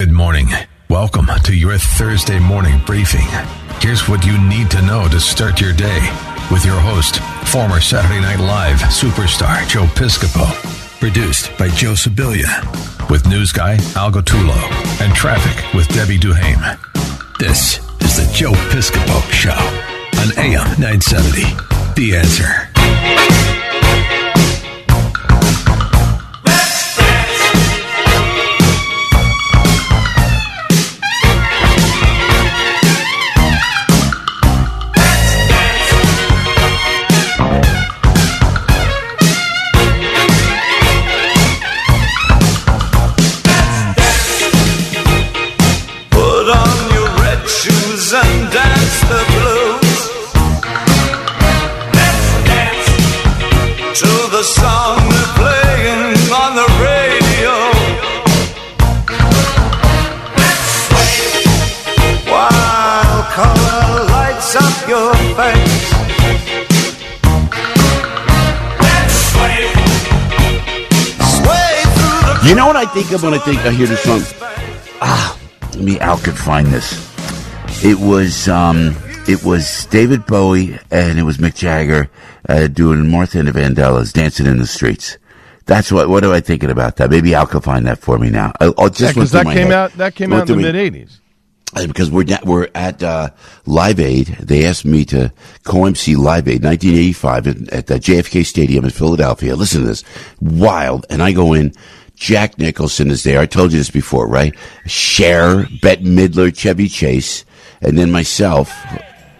Good morning. Welcome to your Thursday morning briefing. Here's what you need to know to start your day with your host, former Saturday Night Live superstar Joe Piscopo. Produced by Joe Sibilia. With news guy Al Gottulo and traffic with Debbie Duhame. This is the Joe Piscopo Show on AM 970. The answer. You know what I think of when I think I hear this song? Ah, let me Al could find this. It was um, it was David Bowie and it was Mick Jagger uh, doing Martha and the Vandellas dancing in the streets. That's what. What am I thinking about that? Maybe Al could find that for me now. I, I'll just because through that came head. out that came out in the mid me. '80s. Uh, because we're na- we're at uh, Live Aid. They asked me to co-MC Live Aid 1985 at, at the JFK Stadium in Philadelphia. Listen to this, wild. And I go in. Jack Nicholson is there. I told you this before, right? Cher, Bette Midler, Chevy Chase, and then myself.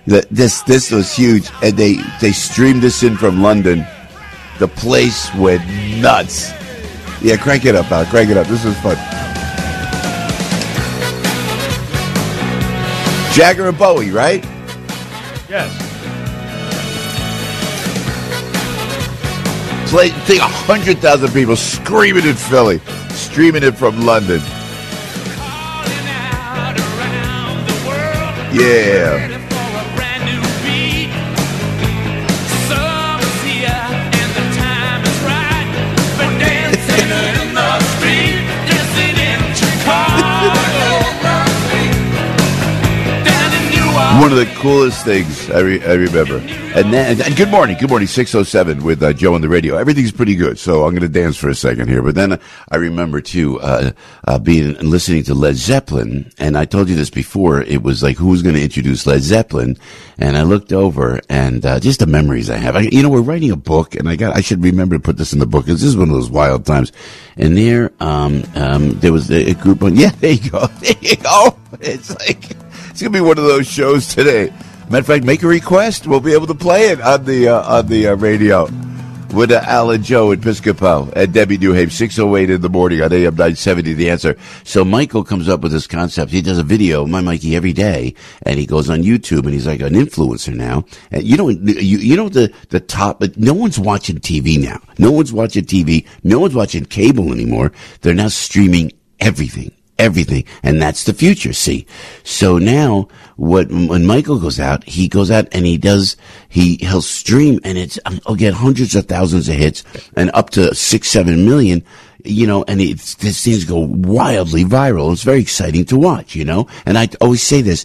This this was huge, and they they streamed this in from London. The place went nuts. Yeah, crank it up, Al. Crank it up. This was fun. Jagger and Bowie, right? Yes. Play, think a hundred thousand people screaming in Philly, streaming it from London. Yeah. One of the coolest things I, re- I remember. And then, and good morning, good morning, 607 with uh, Joe on the radio. Everything's pretty good, so I'm going to dance for a second here. But then I remember too, uh, uh, being and listening to Led Zeppelin, and I told you this before, it was like, who's going to introduce Led Zeppelin? And I looked over and, uh, just the memories I have. I, you know, we're writing a book, and I got, I should remember to put this in the book, because this is one of those wild times. And there, um, um, there was a, a group on, yeah, there you go, there you go. It's like, it's gonna be one of those shows today. Matter of fact, make a request. We'll be able to play it on the uh, on the uh, radio with uh, Al and Joe at Piscopo and Debbie oh eight in the morning on AM nine seventy. The answer. So Michael comes up with this concept. He does a video, my Mikey, every day, and he goes on YouTube and he's like an influencer now. And you know, you you know the the top. But no one's watching TV now. No one's watching TV. No one's watching cable anymore. They're now streaming everything everything. And that's the future, see? So now, what, when Michael goes out, he goes out and he does, he, he'll stream and it's, I'll get hundreds of thousands of hits and up to six, seven million, you know, and it's, these things go wildly viral. It's very exciting to watch, you know? And I always say this,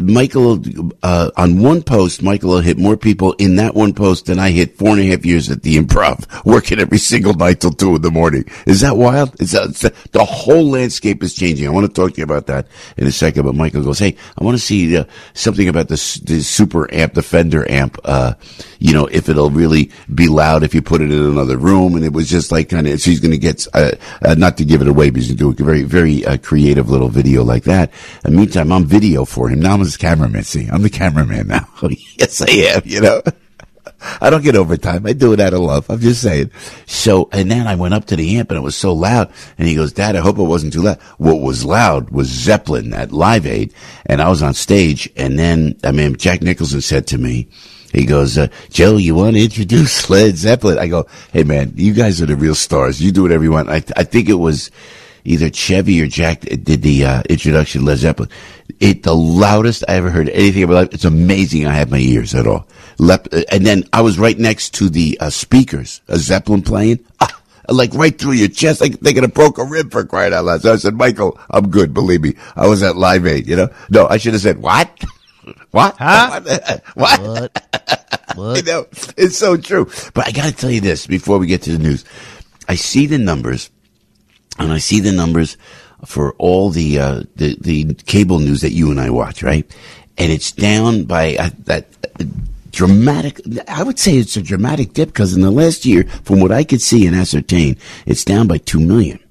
Michael, uh, on one post, Michael will hit more people in that one post than I hit four and a half years at the improv, working every single night till two in the morning. Is that wild? Is that, it's- the whole landscape is changing. I want to talk to you about that in a second, but Michael goes, Hey, I want to see uh, something about this, super amp, the Fender amp, uh, you know, if it'll really be loud if you put it in another room. And it was just like kind of, she's going to get, uh, uh, not to give it away, because he's doing a very, very uh, creative little video like that. In the meantime, I'm video for him. Now I'm his cameraman. See, I'm the cameraman now. yes, I am, you know. I don't get overtime. I do it out of love. I'm just saying. So, and then I went up to the amp and it was so loud. And he goes, Dad, I hope it wasn't too loud. What was loud was Zeppelin at Live Aid. And I was on stage. And then, I mean, Jack Nicholson said to me, he goes, uh, Joe, you want to introduce Led Zeppelin? I go, hey man, you guys are the real stars. You do whatever you want. I, I think it was either Chevy or Jack did the uh, introduction Led Zeppelin. It the loudest I ever heard anything in my life. It's amazing. I have my ears at all. Lep- and then I was right next to the uh, speakers, a Zeppelin playing. Ah, like right through your chest, like they could have broke a rib for crying out loud. So I said, Michael, I'm good. Believe me, I was at Live Aid. You know, no, I should have said what. What? Huh? what? What? What? You know, it's so true. But I got to tell you this before we get to the news. I see the numbers, and I see the numbers for all the uh, the the cable news that you and I watch, right? And it's down by uh, that uh, dramatic. I would say it's a dramatic dip because in the last year, from what I could see and ascertain, it's down by two million.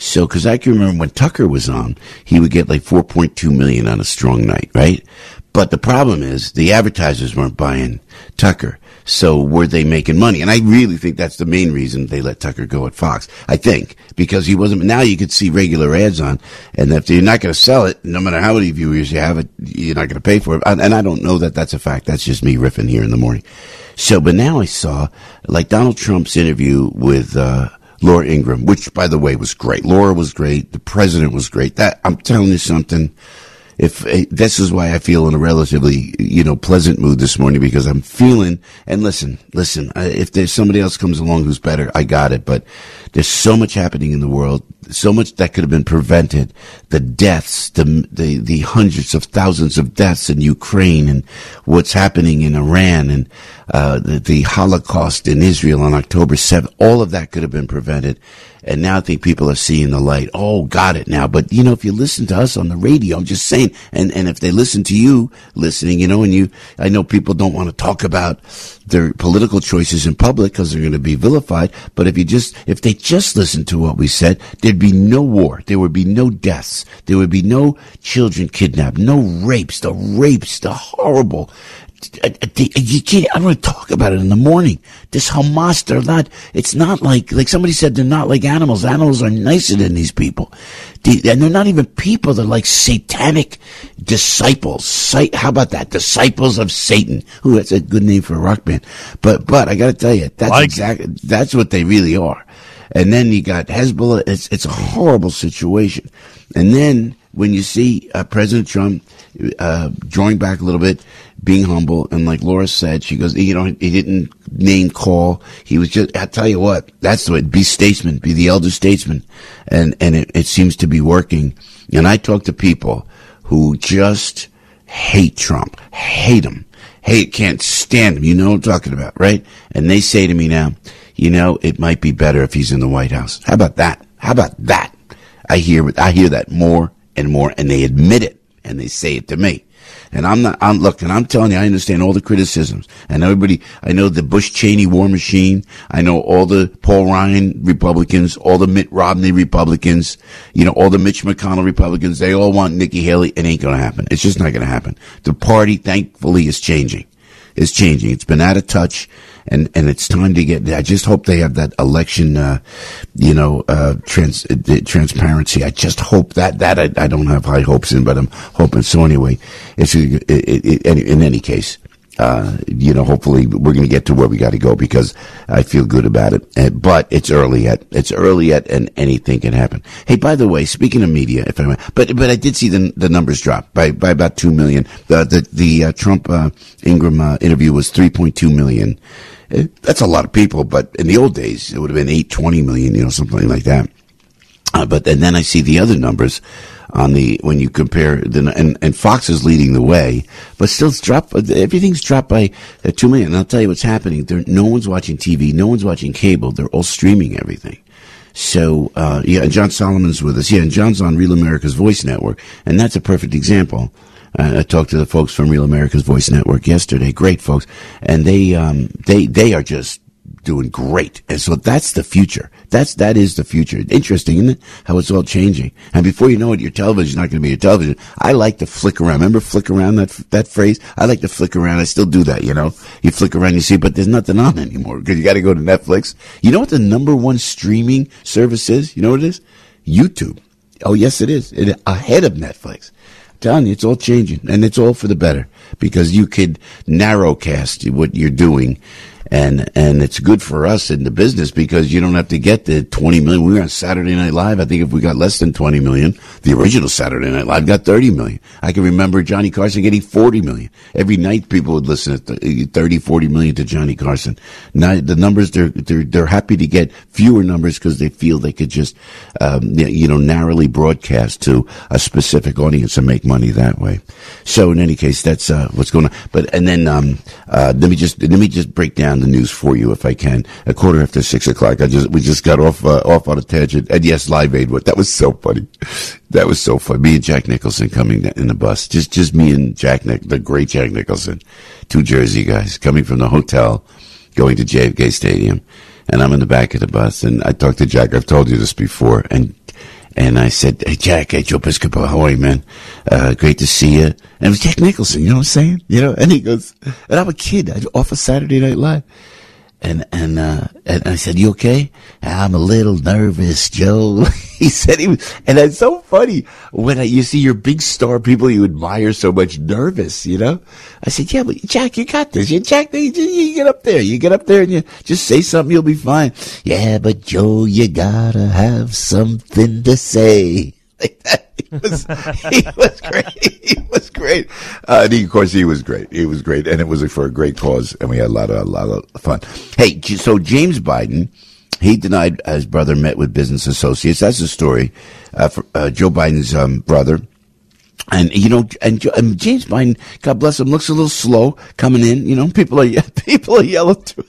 So, because I can remember when Tucker was on, he would get like 4.2 million on a strong night, right? But the problem is the advertisers weren't buying Tucker. So were they making money? And I really think that's the main reason they let Tucker go at Fox. I think because he wasn't. Now you could see regular ads on, and if you're not going to sell it, no matter how many viewers you have it, you're not going to pay for it. And, I don't know that that's a fact. That's just me riffing here in the morning. So, but now I saw like Donald Trump's interview with. Uh, Laura Ingraham, which by the way was great. Laura was great. The president was great. That I'm telling you something if uh, this is why I feel in a relatively you know pleasant mood this morning because I'm feeling and listen, listen. If there's somebody else comes along who's better, I got it. But there's so much happening in the world, so much that could have been prevented. The deaths, the the the hundreds of thousands of deaths in Ukraine, and what's happening in Iran, and uh, the, the Holocaust in Israel on October 7th. All of that could have been prevented. And now I think people are seeing the light. Oh, got it now. But you know, if you listen to us on the radio, I'm just saying, and, and if they listen to you listening, you know, and you, I know people don't want to talk about their political choices in public because they're going to be vilified. But if you just, if they just listen to what we said, there'd be no war. There would be no deaths. There would be no children kidnapped, no rapes, the rapes, the horrible uh, uh, uh, you can't. I want to talk about it in the morning. This Hamas, they're not. It's not like like somebody said. They're not like animals. Animals are nicer than these people, and they're not even people. They're like satanic disciples. How about that? Disciples of Satan. Ooh, that's a good name for a rock band. But but I got to tell you, that's Like exactly that's what they really are. And then you got Hezbollah. It's it's a horrible situation. And then when you see uh, President Trump uh, drawing back a little bit, being humble, and like Laura said, she goes, you know, he didn't name call. He was just. I tell you what, that's the way. Be statesman. Be the elder statesman, and and it, it seems to be working. And I talk to people who just hate Trump, hate him, hate, can't stand him. You know what I'm talking about, right? And they say to me now, you know, it might be better if he's in the White House. How about that? How about that? I hear, I hear that more and more, and they admit it, and they say it to me. And I'm not, I'm, look, and I'm telling you, I understand all the criticisms. And everybody, I know the Bush Cheney war machine. I know all the Paul Ryan Republicans, all the Mitt Romney Republicans, you know, all the Mitch McConnell Republicans. They all want Nikki Haley. It ain't going to happen. It's just not going to happen. The party, thankfully, is changing. It's changing. It's been out of touch and and it's time to get. I just hope they have that election, uh, you know, uh, trans uh, transparency. I just hope that that I, I don't have high hopes in, but I'm hoping. So anyway, it's it, it, it, in any case. Uh, you know, hopefully we're going to get to where we got to go because I feel good about it. Uh, but it's early yet. It's early yet, and anything can happen. Hey, by the way, speaking of media, if I may, but but I did see the the numbers drop by by about two million. The the the uh, Trump uh, Ingraham uh, interview was three point two million. Uh, That's a lot of people, but in the old days it would have been eight twenty million, you know, something like that. Uh, but and then I see the other numbers on the when you compare the and, and Fox is leading the way, but still it's dropped. Everything's dropped by uh, two million. And I'll tell you what's happening. There, no one's watching TV. No one's watching cable. They're all streaming everything. So uh, yeah, and John Solomon's with us. Yeah, and John's on Real America's Voice Network, and that's a perfect example. Uh, I talked to the folks from Real America's Voice Network yesterday. Great folks, and they um, they they are just doing great. And so that's the future. That's that is the future. Interesting, isn't it? How it's all changing. And before you know it, your television's not going to be your television. I like to flick around. Remember flick around that that phrase? I like to flick around. I still do that. You know, you flick around, you see, but there's nothing on anymore because you got to go to Netflix. You know what the number one streaming service is? You know what it is? YouTube. Oh yes, it is. It, ahead of Netflix. Telling you, it's all changing, and it's all for the better because you could narrowcast what you're doing and and it's good for us in the business because you don't have to get the 20 million. We were on Saturday Night Live. I think if we got less than 20 million, the original Saturday Night Live got 30 million. I can remember Johnny Carson getting 40 million. Every night people would listen to 30, 40 million to Johnny Carson. Now the numbers, they're, they're, they're happy to get fewer numbers because they feel they could just, um, you know, narrowly broadcast to a specific audience and make money that way. So in any case, that's, uh, what's going on. But, and then, um, uh, let me just, let me just break down the news for you if I can. A quarter after six o'clock. I just we just got off uh, off on a tangent. And yes, Live Aid. What that was so funny. That was so funny. Me and Jack Nicholson coming in the bus. Just just me and Jack Nick, the great Jack Nicholson, two Jersey guys coming from the hotel, going to JFK Stadium, and I'm in the back of the bus. And I talked to Jack. I've told you this before, and and I said, Hey, Jack, hey, Joe Piscopo, how are you, man? Uh, great to see you. And it was Jack Nicholson, you know what I'm saying? You know, and he goes, and I'm a kid, I off of Saturday Night Live. And, and, uh, and I said, you okay? I'm a little nervous, Joe. he said he was, and it's so funny when I, you see your big star people you admire so much nervous, you know? I said, yeah, but Jack, you got this. You, Jack, you, you get up there. You get up there and you just say something, you'll be fine. Yeah, but Joe, you gotta have something to say. Like that. He was, he was great. He was great. Uh, and he, of course, he was great. He was great. And it was for a great cause. And we had a lot of, a lot of fun. Hey, so James Biden, he denied his brother met with business associates. That's the story. Uh, for, uh, Joe Biden's um, brother. And you know, and, and, James Biden, God bless him, looks a little slow coming in. You know, people are people are yelling to.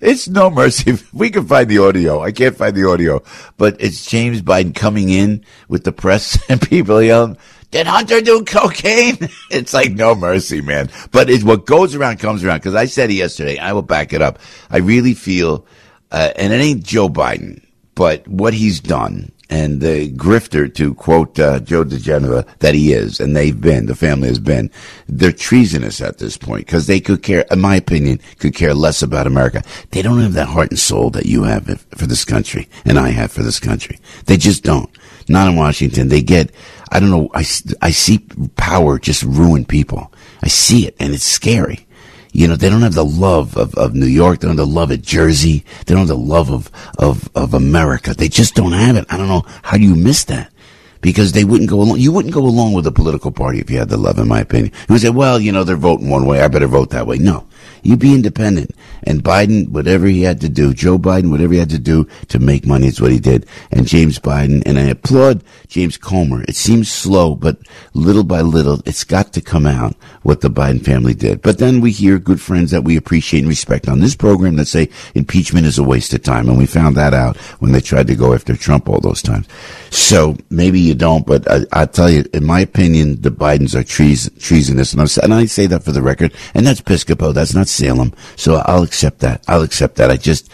It's no mercy. We can find the audio. I can't find the audio, but it's James Biden coming in with the press and people yelling, did Hunter do cocaine? It's like no mercy, man. But it's what goes around comes around. Cause I said it yesterday. I will back it up. I really feel, uh, and it ain't Joe Biden, but what he's done and the grifter, to quote uh, Joe diGenova, that he is, and they've been, the family has been, they're treasonous at this point because they could care, in my opinion, could care less about America. They don't have that heart and soul that you have for this country and I have for this country. They just don't. Not in Washington. They get, I don't know, I, I see power just ruin people. I see it and it's scary. You know, they don't have the love of, of New York. They don't have the love of Jersey. They don't have the love of, of, of America. They just don't have it. I don't know. How you miss that? Because they wouldn't go along. You wouldn't go along with a political party if you had the love, in my opinion. You would say, well, you know, they're voting one way. I better vote that way. No. You be independent. And Biden, whatever he had to do, Joe Biden, whatever he had to do to make money is what he did. And James Biden, and I applaud James Comer. It seems slow, but little by little, it's got to come out what the Biden family did. But then we hear good friends that we appreciate and respect on this program that say impeachment is a waste of time. And we found that out when they tried to go after Trump all those times. So maybe you don't, but I, I tell you, in my opinion, the Bidens are treason, treasonous. And, and I say that for the record. And that's Piscopo. That's not Salem. So I'll accept that. I'll accept that. I just,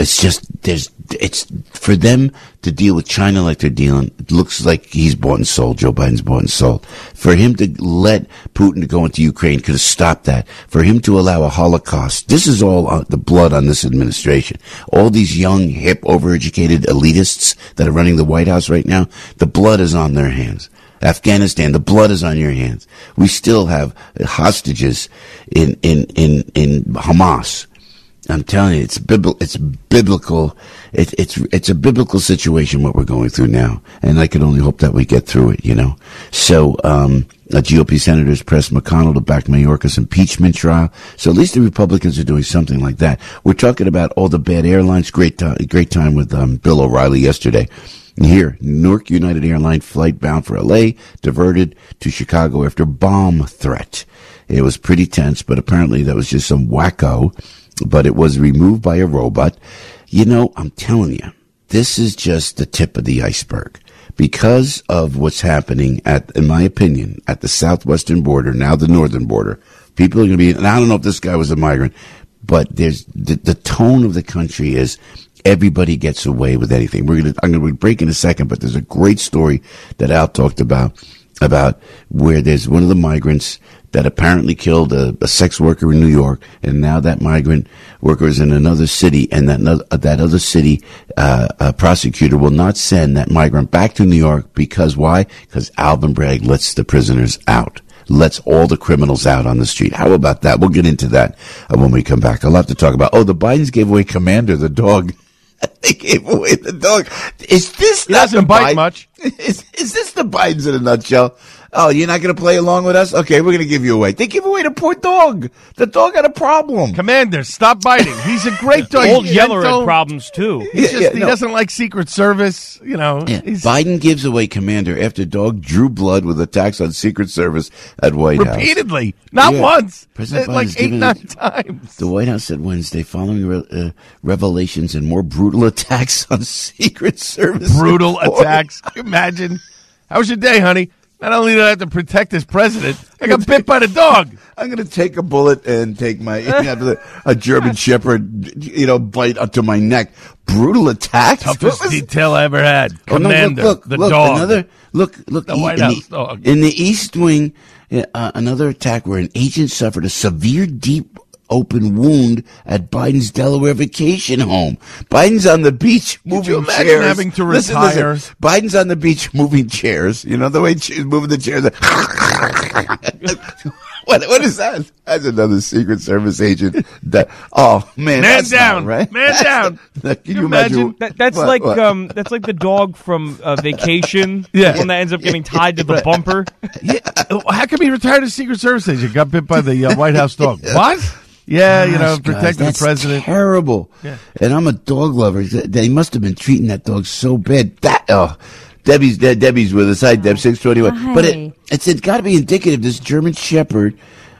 it's just, there's, it's for them to deal with China like they're dealing. It looks like he's bought and sold. Joe Biden's bought and sold. For him to let Putin go into Ukraine could have stopped that. For him to allow a Holocaust. This is all the blood on this administration. All these young, hip, overeducated elitists that are running the White House right now, the blood is on their hands. Afghanistan, the blood is on your hands. We still have hostages in, in, in, in Hamas. I'm telling you, it's it's biblical. It, it's it's a biblical situation what we're going through now, and I can only hope that we get through it. You know, so um, GOP senators pressed McConnell to back Mayorkas impeachment trial. So at least the Republicans are doing something like that. We're talking about all the bad airlines. Great time, great time with um, Bill O'Reilly yesterday. Here, Newark United Airline flight bound for LA diverted to Chicago after bomb threat. It was pretty tense, but apparently that was just some wacko. But it was removed by a robot. You know, I'm telling you, this is just the tip of the iceberg. Because of what's happening at, in my opinion, at the southwestern border, now the northern border, people are going to be, and I don't know if this guy was a migrant, but there's the, the tone of the country is Everybody gets away with anything. We're gonna, I'm gonna break in a second, but there's a great story that Al talked about, about where there's one of the migrants that apparently killed a, a sex worker in New York, and now that migrant worker is in another city, and that no- uh, that other city uh, uh, prosecutor will not send that migrant back to New York because why? Because Alvin Bragg lets the prisoners out. Lets all the criminals out on the street. How about that? We'll get into that uh, when we come back. I'll have to talk about. Oh, the Bidens gave away Commander, the dog. they gave away the dog. Is this He not doesn't the bite Biden- much. Is, is this the Bidens in a nutshell? Oh, you're not going to play along with us? Okay, we're going to give you away. They give away the poor dog. The dog had a problem. Commander, stop biting. He's a great dog. Old Yeller gentle. had problems too. He's Yeah, just, yeah, he no. doesn't like Secret Service. You know, Yeah, he's Biden gives away Commander after dog drew blood with attacks on Secret Service at White House. repeatedly, not Yeah. once, President Biden like Biden's eight, nine it- times. The White House said Wednesday, following re- uh, revelations and more brutal attacks on Secret Service. Brutal employees. attacks. Can you Imagine. How was your day, honey? Not only did I have to protect this president, I got bit by the dog. I'm going to take a bullet and take my a German Shepherd, you know, bite up to my neck. Brutal attacks. Toughest What was- detail I ever had. Oh, no, Commander, look, look, the look, dog. Another look, look. The White in House the, dog. In the East Wing, uh, another attack where an agent suffered a severe, deep, open wound at Biden's Delaware vacation home. Biden's on the beach moving you imagine chairs. having to retire? listen. Biden's on the beach moving chairs. You know the way she's moving the chairs. what? What is that? That's another Secret Service agent. That oh man, Man that's not down. right? Man down. Can you you imagine? imagine? That, that's What, like what? um, that's like the dog from uh, Vacation. Yeah. one that ends up getting tied to the bumper. Yeah, how come he retired as Secret Service agent? Got bit by the uh, White House dog. What? Yeah, you know, Gosh, guys, protecting the president. Terrible. And I'm a dog lover. They must have been treating that dog so bad. That oh, Debbie's De- Debbie's with us. Hi, Deb. Six twenty one. But it, it's it's got to be indicative. This German Shepherd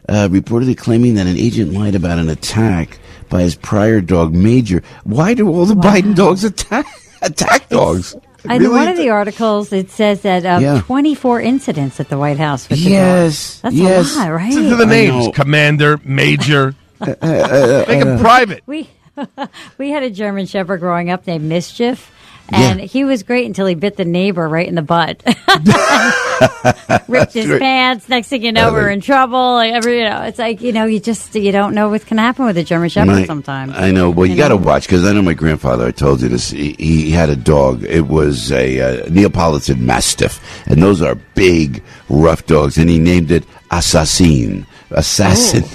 uh, reportedly claiming that an agent lied about an attack by his prior dog Major. Why do all the Biden dogs attack attack dogs? In Really? one of the articles, it says that uh, Yeah. 24 incidents at the White House with the dog. Yes, That's yes. a lot, right? Listen to the names. Commander, Major. Make him private. We we had a German Shepherd growing up named Mischief, and Yeah. he was great until he bit the neighbor right in the butt. Ripped his pants. Next thing you know, we're in trouble. Like every, you know, it's like you know, you just you don't know what can happen with a German Shepherd My- sometimes. I know. Well, you, You got to watch because I know my grandfather. I told you this. He, he had a dog. It was a uh, Neapolitan Mastiff, and those are big, rough dogs. And he named it Assassin, assassin.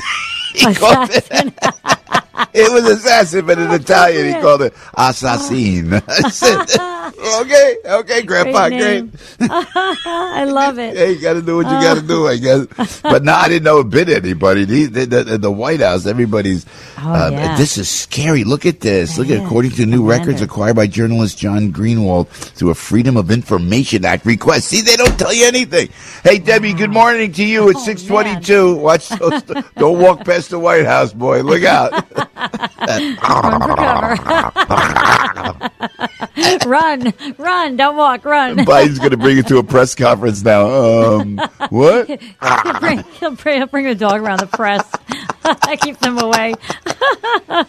he called it. it was assassin, but in oh, Italian he called it assassin. Okay, okay, Grandpa, Great great. I love it. Hey, you got to do what you got to do, I guess. But no, I didn't know it bit anybody. The, the, the, the White House, everybody's. Oh, um, yeah. This is scary. Look at this. Look at according to new records acquired by journalist John Greenwald through a Freedom of Information Act request. See, they don't tell you anything. Hey, Debbie, good morning to you. It's Oh, six twenty-two. Watch those. don't walk past the White House, boy. Look out. Run run, run, don't walk, run. Biden's going to bring it to a press conference now. Um, what? he'll, bring, he'll, bring, he'll bring the dog around the press. I keep them away.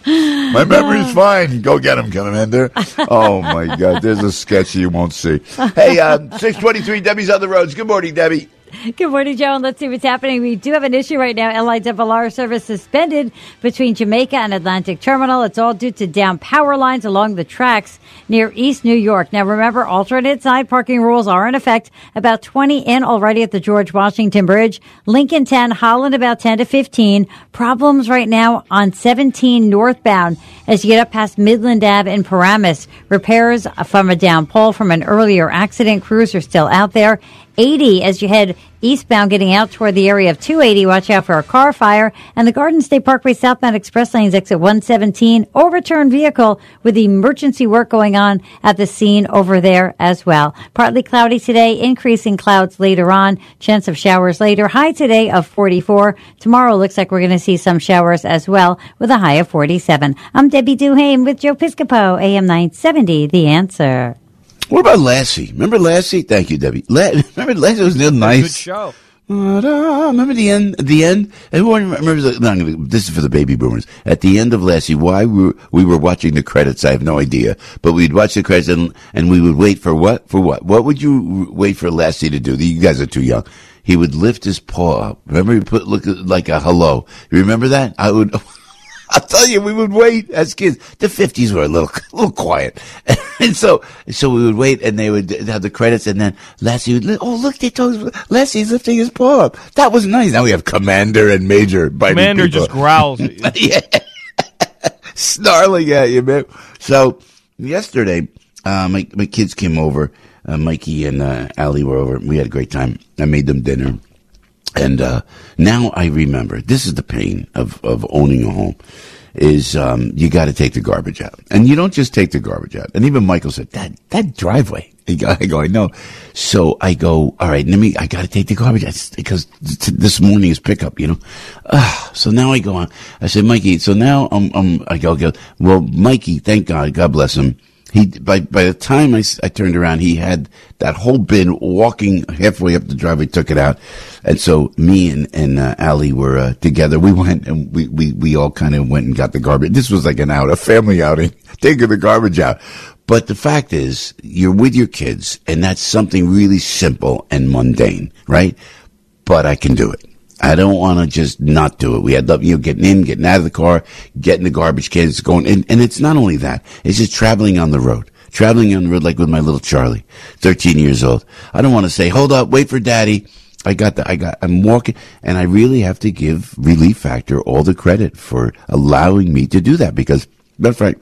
My memory's fine. Go get him, Commander. Oh my God, there's a sketch you won't see. Hey, um, six twenty-three. Debbie's on the roads. Good morning, Debbie. Good morning, Joe, and let's see what's happening. We do have an issue right now. LIRR service suspended between Jamaica and Atlantic Terminal. It's all due to down power lines along the tracks near East New York. Now, remember, alternate side parking rules are in effect. About 20 in already at the George Washington Bridge. Lincoln 10, Holland about 10 to 15. Problems right now on 17 northbound as you get up past Midland Ave and Paramus. Repairs from a down pole from an earlier accident. Crews are still out there. 80 as you head eastbound getting out toward the area of 280. Watch out for a car fire. And the Garden State Parkway southbound express lanes exit 117. Overturned vehicle with emergency work going on at the scene over there as well. Partly cloudy today, increasing clouds later on. Chance of showers later. High today of 44. Tomorrow looks like we're going to see some showers as well with a high of 47. I'm Debbie Duhane with Joe Piscopo, AM 970, The Answer. What about Lassie? Remember Lassie? Thank you, Debbie. La- remember Lassie was real nice. Good show. Remember the end? The end. Everyone remembers. The, no, gonna, this is for the baby boomers. At the end of Lassie, why we were, we were watching the credits, I have no idea. But we'd watch the credits and and we would wait for what? For what? What would you wait for Lassie to do? You guys are too young. He would lift his paw up. Remember, he put look like a hello. You remember that? I would. I'll tell you, we would wait as kids. The fifties were a little, a little quiet, and so, so we would wait, and they would have the credits, and then Lassie would, li- oh look, they told Lassie's lifting his paw up. That was nice. Now we have Commander and Major biting Commander people. Commander just growls. at you. yeah, snarling at you, man. So yesterday, uh, my my kids came over. Uh, Mikey and uh, Allie were over. We had a great time. I made them dinner. And uh, now I remember this is the pain of, of owning a home is um, you got to take the garbage out, and you don't just take the garbage out. And even Michael said that that driveway. I go, I know. So I go, all right, let me. I got to take the garbage out because t- this morning is pickup, you know. Uh, so now I go on. I said, Mikey. So now I'm, I'm I go, go. Well, Mikey, thank God, God bless him. He by by the time I, I turned around, he had that whole bin walking halfway up the driveway, took it out, and so me and and uh, Allie were uh, together. We went and we we we all kind of went and got the garbage. This was like an out, a family outing, taking the garbage out. But the fact is, you're with your kids, and that's something really simple and mundane, right? But I can do it. I don't want to just not do it. We had, you know, getting in, getting out of the car, getting the garbage cans going. And, and it's not only that. It's just traveling on the road. Traveling on the road like with my little Charlie, 13 years old. I don't want to say, hold up, wait for daddy. I got the, I got, I'm walking and I really have to give Relief Factor all the credit for allowing me to do that because that's right.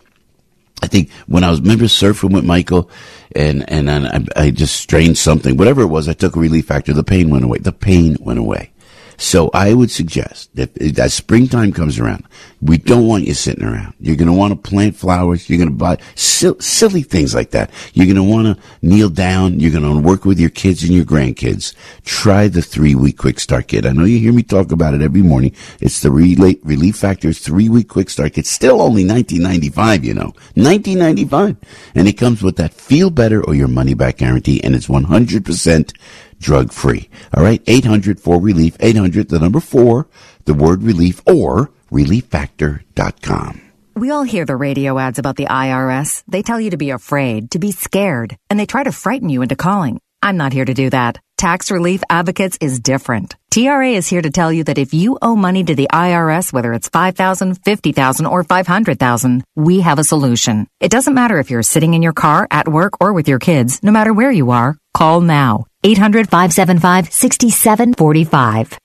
I think when I was remember surfing with Michael, and and, and I, I just strained something, whatever it was. I took a relief factor. The pain went away. The pain went away. So I would suggest that as springtime comes around, we don't want you sitting around. You're going to want to plant flowers. You're going to buy sil- silly things like that. You're going to want to kneel down. You're going to work with your kids and your grandkids. Try the three week quick start kit. I know you hear me talk about it every morning. It's the Relate Relief Factors three week quick start kit. Still only 1995, you know, 1995. And it comes with that feel better or your money back guarantee and it's 100% drug free. All right. 800 for relief. 800, the number four, the word relief or relieffactor.com. We all hear the radio ads about the IRS. They tell you to be afraid, to be scared, and they try to frighten you into calling. I'm not here to do that. Tax Relief Advocates is different. TRA is here to tell you that if you owe money to the IRS, whether it's 5000 50000 or 500000 we have a solution. It doesn't matter if you're sitting in your car, at work, or with your kids. No matter where you are, call now. 800 575 6745.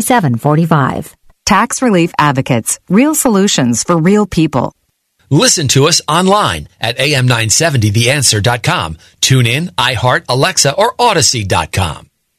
800-575-6745. Tax Relief Advocates. Real solutions for real people. Listen to us online at am970theanswer.com. Tune in, iHeart, Alexa, or Audacy.com.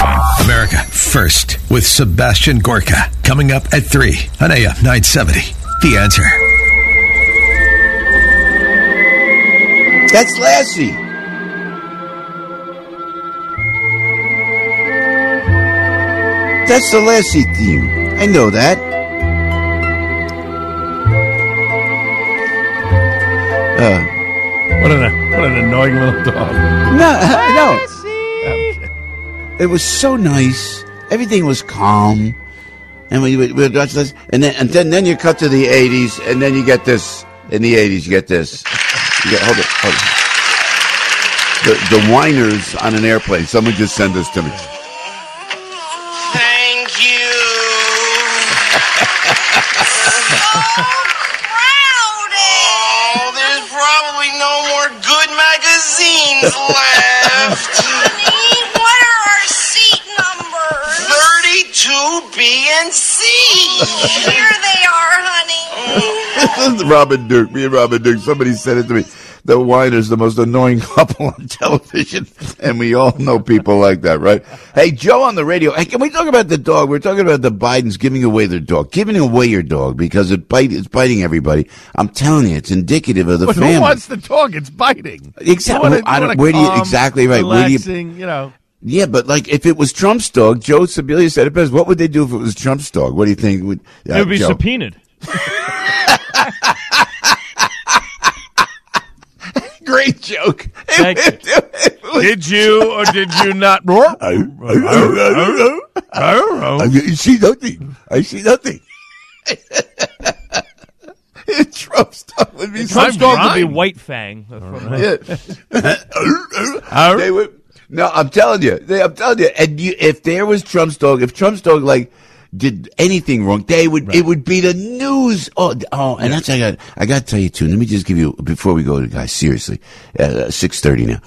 America First with Sebastian Gorka. Coming up at 3 on AM 970. The answer. That's Lassie. That's the Lassie theme. I know that. Uh, What an what an annoying little dog. no, no. It was so nice. Everything was calm. And we we would watch this, and then and then, then you cut to the '80s, and then you get this. In the '80s, you get this. You get, hold it, hold it. The the whiners on an airplane. Someone just send this to me. Thank you. Oh, there's probably no more good magazines and see. Here they are, honey. this is Robin Duke. Me and Robin Duke. Somebody said it to me. The whiners, the most annoying couple on television, and we all know people like that, right? Hey, Joe on the radio. Hey, can we talk about the dog? We're talking about the Bidens giving away their dog, giving away your dog because it bite, it's biting everybody. I'm telling you, it's indicative of the But family. who wants the dog? It's biting. Exactly. Wanna- I don't- wanna where do you- exactly right. Where do you- you know. Yeah, but like if it was Trump's dog, Joe Sibilia said it best. What would they do if it was Trump's dog? What do you think? Would, uh, It would be Joe? subpoenaed. Great joke. Thank you. Did you or did you not? Bro? I don't know. I don't know. I don't know. I see nothing. I see nothing. Trump's dog would be Trump's dog would be White Fang. Yeah. they would, no, I'm telling you. I'm telling you. And you, if there was Trump's dog, if Trump's dog like did anything wrong, they would. It would be the news. Oh, oh, and that's I got. I got to tell you too. Let me just give you before we go to guys. Seriously, uh, six thirty now.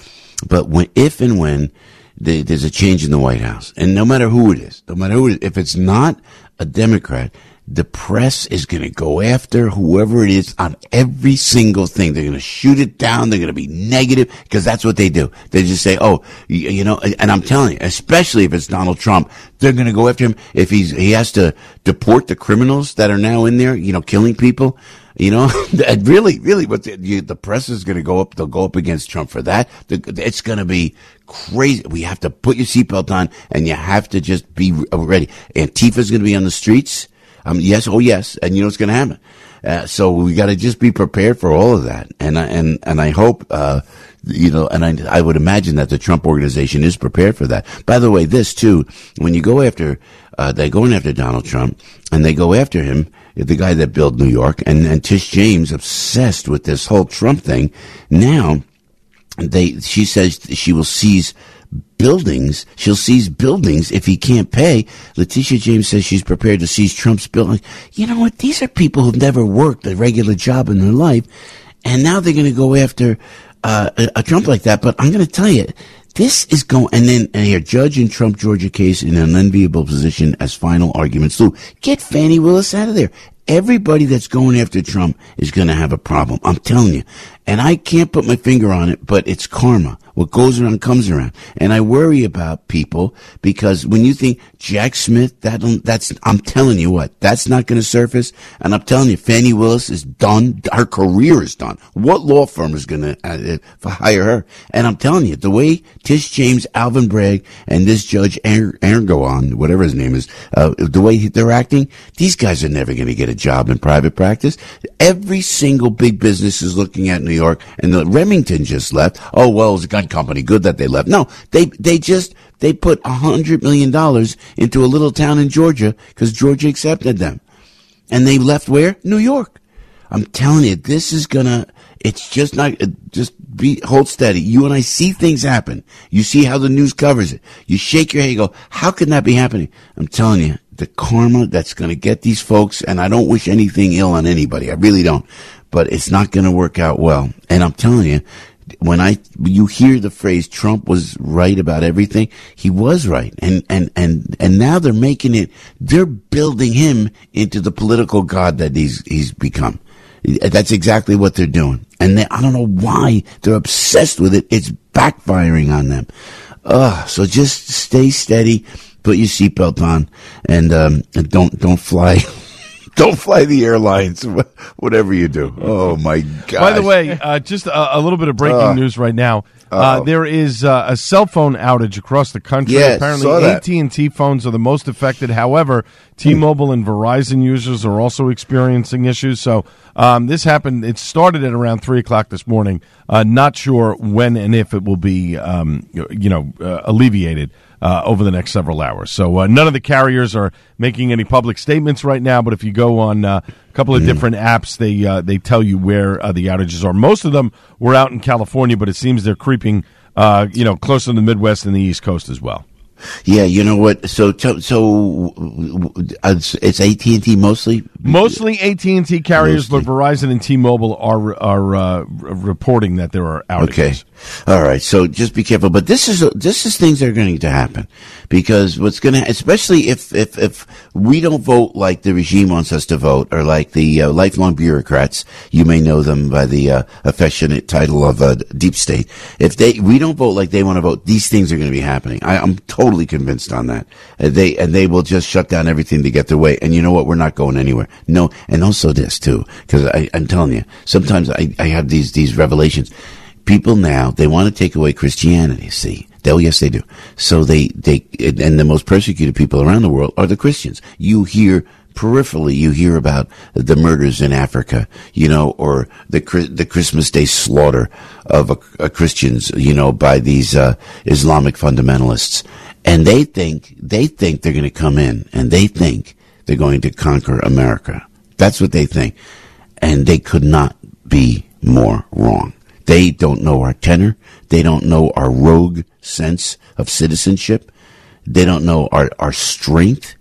But when, if and when the, there's a change in the White House, and no matter who it is, no matter who it is, if it's not a Democrat, the press is going to go after whoever it is on every single thing. They're going to shoot it down. They're going to be negative because that's what they do. They just say, "Oh, you, you know," and I'm telling you, especially if it's Donald Trump, they're going to go after him if he's he has to deport the criminals that are now in there, you know, killing people. You know, really, really, what the, you, the press is going to go up, they'll go up against Trump for that. The, it's going to be crazy. We have to put your seatbelt on and you have to just be ready. Antifa's going to be on the streets. Um, yes, oh yes, and you know what's going to happen. Uh, so we got to just be prepared for all of that, and I, and and I hope, uh, you know, and I I would imagine that the Trump organization is prepared for that. By the way, this too, when you go after, uh, they're going after Donald Trump, and they go after him, the guy that built New York, and and Tish James obsessed with this whole Trump thing. Now, they she says she will seize buildings. She'll seize buildings if he can't pay. Letitia James says she's prepared to seize Trump's building. You know what? These are people who've never worked a regular job in their life, and now they're going to go after uh, a, Trump like that. But I'm going to tell you. This is going, and then and here, judge in Trump Georgia case in an enviable position as final arguments. So get Fani Willis out of there. Everybody that's going after Trump is going to have a problem. I'm telling you. And I can't put my finger on it, but it's karma. What goes around comes around. And I worry about people because when you think Jack Smith, that that's, I'm telling you what, that's not going to surface. And I'm telling you, Fani Willis is done. Her career is done. What law firm is going to uh, uh, hire her? And I'm telling you, the way Tish James, Alvin Bragg, and this judge Erdogan, whatever his name is, uh, the way they're acting, these guys are never going to get a job in private practice. Every single big business is looking at New York, and the Remington just left. Oh well, it was company. Good that they left. No, they they just they put a hundred million dollars into a little town in Georgia because Georgia accepted them, and they left where New York. I'm telling you, this is gonna. It's just not. Just be hold steady. You and I see things happen. You see how the news covers it. You shake your head. You go, how can that be happening? I'm telling you, the karma that's going to get these folks. And I don't wish anything ill on anybody. I really don't. But it's not going to work out well. And I'm telling you, when I you hear the phrase Trump was right about everything, he was right, and and and and now they're making it. They're building him into the political god that he's he's become. That's exactly what they're doing, and they, I don't know why they're obsessed with it. It's backfiring on them. Ugh. So just stay steady, put your seatbelt on, and um, don't don't fly. Don't fly the airlines, whatever you do. Oh my god! By the way, uh, just a, a little bit of breaking Uh, news right now. Uh, there is uh, a cell phone outage across the country. Yes, Apparently. AT and T phones are the most affected. However, T-Mobile and Verizon users are also experiencing issues. So, Um, this happened. It started at around three o'clock this morning. Uh, not sure when and if it will be, um, you know, uh, alleviated uh, over the next several hours. So uh, none of the carriers are making any public statements right now. But if you go on uh, a couple of Mm. different apps, they uh, they tell you where uh, the outages are. Most of them were out in California, but it seems they're creeping, uh, you know, closer to the Midwest and the East Coast as well. Yeah, you know what? So, so, uh, it's AT and T mostly. Mostly AT and T carriers, Mostly. but Verizon and T-Mobile are are uh, reporting that there are outages. Okay. All right. So just be careful. But this is this is things that are going to happen because what's going to, especially if if if we don't vote like the regime wants us to vote, or like the uh, lifelong bureaucrats, you may know them by the uh, affectionate title of uh, deep state. If they we don't vote like they want to vote, these things are going to be happening. I, I'm totally convinced on that. Uh, they and they will just shut down everything to get their way. And you know what? We're not going anywhere. No. And also this too, because I'm telling you, sometimes I, I have these these revelations people now they want to take away Christianity. See, oh yes, they do. So they they and the most persecuted people around the world are the Christians. You hear peripherally, you hear about the murders in Africa, you know, or the the Christmas Day slaughter of uh, uh, Christians, you know, by these uh, Islamic fundamentalists, and they think they think they're going to come in, and they think they're going to conquer America. That's what they think, and they could not be more wrong. They don't know our tenor. They don't know our rogue sense of citizenship. They don't know our, our strength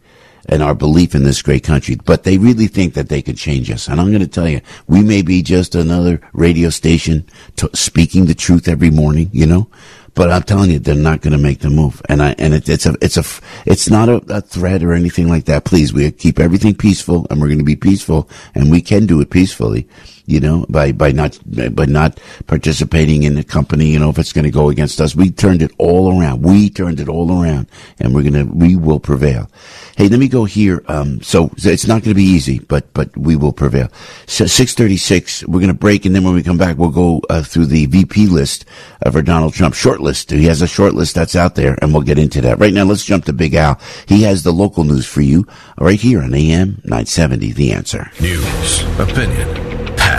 and our belief in this great country. But they really think that they could change us. And I'm going to tell you, we may be just another radio station speaking the truth every morning, you know. But I'm telling you, they're not going to make the move, and I and it, it's a it's a it's not a, a threat or anything like that. Please, we keep everything peaceful, and we're going to be peaceful, and we can do it peacefully you know, by, by not, by not participating in the company, you know, if it's going to go against us. We turned it all around. We turned it all around and we're going to, we will prevail. Hey, let me go here. Um, so it's not going to be easy, but, but we will prevail. So 636, we're going to break and then when we come back, we'll go uh, through the VP list uh, for Donald Trump short list. He has a short list that's out there and we'll get into that. Right now, let's jump to Big Al. He has the local news for you right here on AM 970, The Answer. News, opinion,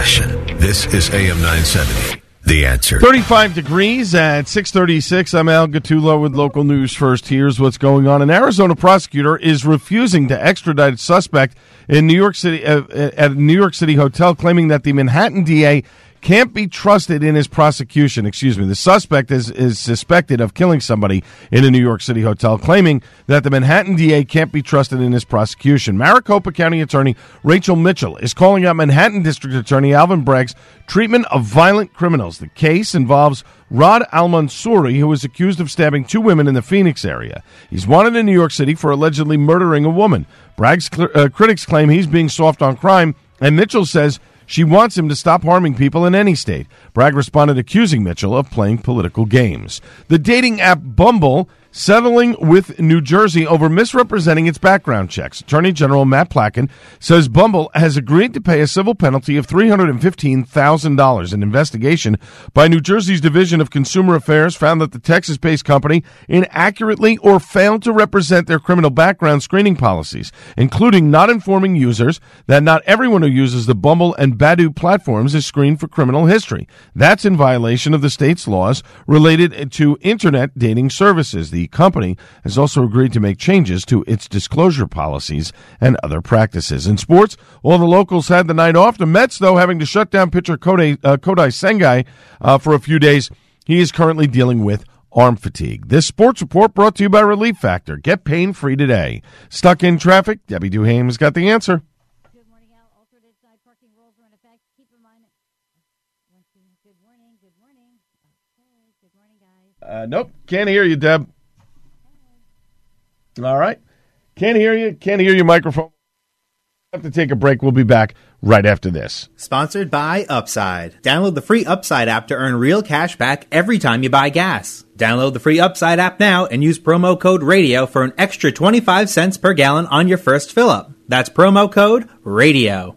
passion. This is AM 970. The answer. 35 degrees at 636. I'm Al Gattulo with local news first. Here's what's going on. An Arizona prosecutor is refusing to extradite a suspect in New York City uh, at a New York City hotel, claiming that the Manhattan DA can't be trusted in his prosecution. Excuse me. The suspect is, is suspected of killing somebody in a New York City hotel, claiming that the Manhattan DA can't be trusted in his prosecution. Maricopa County Attorney Rachel Mitchell is calling out Manhattan District Attorney Alvin Bragg's treatment of violent criminals. The case involves Rod Al Mansouri, who is accused of stabbing two women in the Phoenix area. He's wanted in New York City for allegedly murdering a woman. Bragg's cl- uh, critics claim he's being soft on crime, and Mitchell says she wants him to stop harming people in any state. Bragg responded accusing Mitchell of playing political games. The dating app Bumble settling with New Jersey over misrepresenting its background checks. Attorney General Matt Platkin says Bumble has agreed to pay a civil penalty of $315,000. An investigation by New Jersey's Division of Consumer Affairs found that the Texas based company inaccurately or failed to represent their criminal background screening policies, including not informing users that not everyone who uses the Bumble and Badoo platforms is screened for criminal history. That's in violation of the state's laws related to internet dating services. The company has also agreed to make changes to its disclosure policies and other practices. In sports, all the locals had the night off. The Mets, though, having to shut down pitcher Kodai, uh, Kodai Senga uh, for a few days. He is currently dealing with arm fatigue. This sports report brought to you by Relief Factor. Get pain free today. Stuck in traffic? Debbie Duhame's got the answer. Good morning, Al. Alternate side parking rules are in effect. Keep in mind. Once Good morning. Good morning. Okay. Good morning, guys. Uh, nope, can't hear you, Deb. All right, can't hear you. Can't hear your microphone. Have to take a break. We'll be back right after this. Sponsored by Upside. Download the free Upside app to earn real cash back every time you buy gas. Download the free Upside app now and use promo code RADIO for an extra 25 cents per gallon on your first fill up. That's promo code RADIO.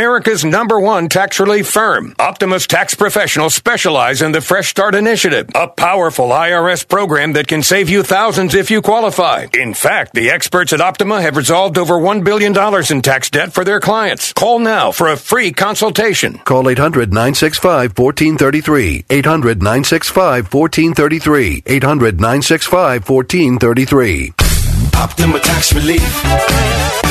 America's number one tax relief firm. Optima's tax professionals specialize in the Fresh Start Initiative, a powerful IRS program that can save you thousands if you qualify. In fact, the experts at Optima have resolved over $1 billion in tax debt for their clients. Call now for a free consultation. Call 800 965 1433. 800 965 1433. 800 965 1433. Optima Tax Relief.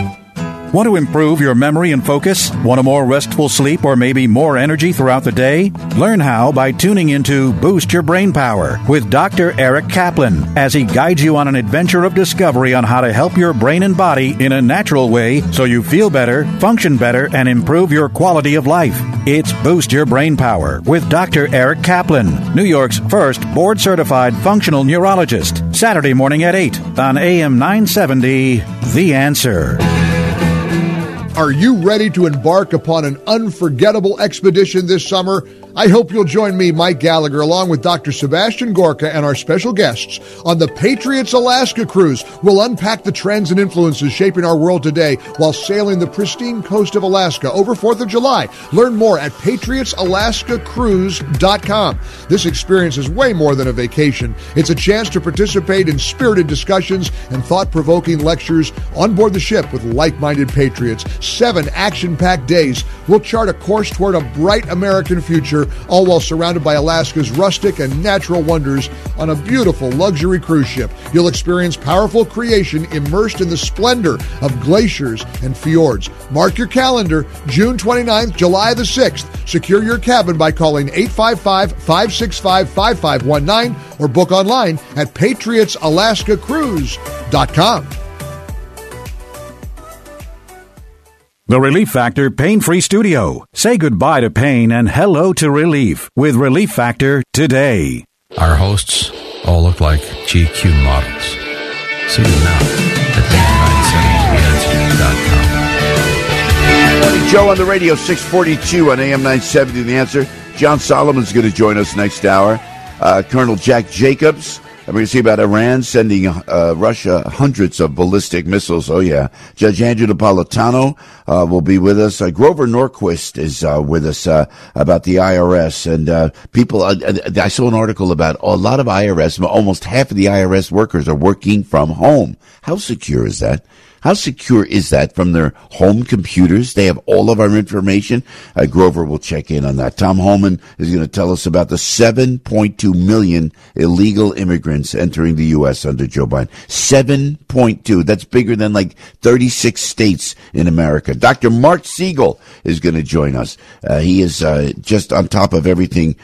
Want to improve your memory and focus? Want a more restful sleep or maybe more energy throughout the day? Learn how by tuning into Boost Your Brain Power with Dr. Eric Kaplan as he guides you on an adventure of discovery on how to help your brain and body in a natural way so you feel better, function better, and improve your quality of life. It's Boost Your Brain Power with Dr. Eric Kaplan, New York's first board certified functional neurologist. Saturday morning at 8 on AM 970, The Answer. Are you ready to embark upon an unforgettable expedition this summer? I hope you'll join me, Mike Gallagher, along with Dr. Sebastian Gorka and our special guests on the Patriots Alaska cruise. We'll unpack the trends and influences shaping our world today while sailing the pristine coast of Alaska over 4th of July. Learn more at patriotsalaskacruise.com. This experience is way more than a vacation. It's a chance to participate in spirited discussions and thought-provoking lectures on board the ship with like-minded patriots. Seven action-packed days will chart a course toward a bright American future all while surrounded by Alaska's rustic and natural wonders on a beautiful luxury cruise ship. You'll experience powerful creation immersed in the splendor of glaciers and fjords. Mark your calendar, June 29th, July the 6th. Secure your cabin by calling 855 565 5519 or book online at patriotsalaskacruise.com. The Relief Factor Pain Free Studio. Say goodbye to pain and hello to relief with Relief Factor today. Our hosts all look like GQ models. See them now at am Morning, Joe on the radio, 642 on AM 970. The answer. John Solomon's going to join us next hour. Uh, Colonel Jack Jacobs. And to see about Iran sending uh, Russia hundreds of ballistic missiles. Oh, yeah. Judge Andrew Napolitano uh, will be with us. Uh, Grover Norquist is uh, with us uh, about the IRS. And uh, people, I saw an article about a lot of IRS, almost half of the IRS workers are working from home. How secure is that? How secure is that from their home computers? They have all of our information. Uh, Grover will check in on that. Tom Homan is going to tell us about the 7.2 million illegal immigrants entering the U.S. under Joe Biden. 7.2. That's bigger than like 36 states in America. Dr. Mark Siegel is going to join us. Uh, he is uh, just on top of everything.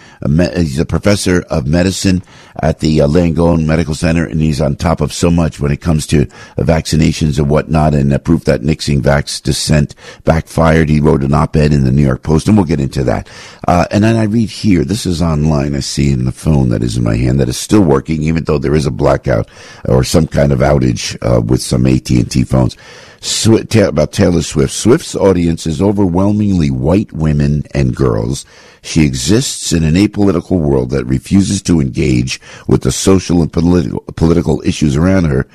he's a professor of medicine at the uh, Langone Medical Center, and he's on top of so much when it comes to vaccinations and whatnot, and uh, proof that Nixon vax dissent backfired. He wrote an op-ed in the New York Post, and we'll get into that. Uh, and then I read here, this is online, I see in the phone that is in my hand that is still working, even though there is a blackout or some kind of outage uh, with some AT&T phones. Swift, about Taylor Swift. Swift's audience is overwhelmingly white women and girls. She exists in an apolitical world that refuses to engage with the social and political, political issues around her.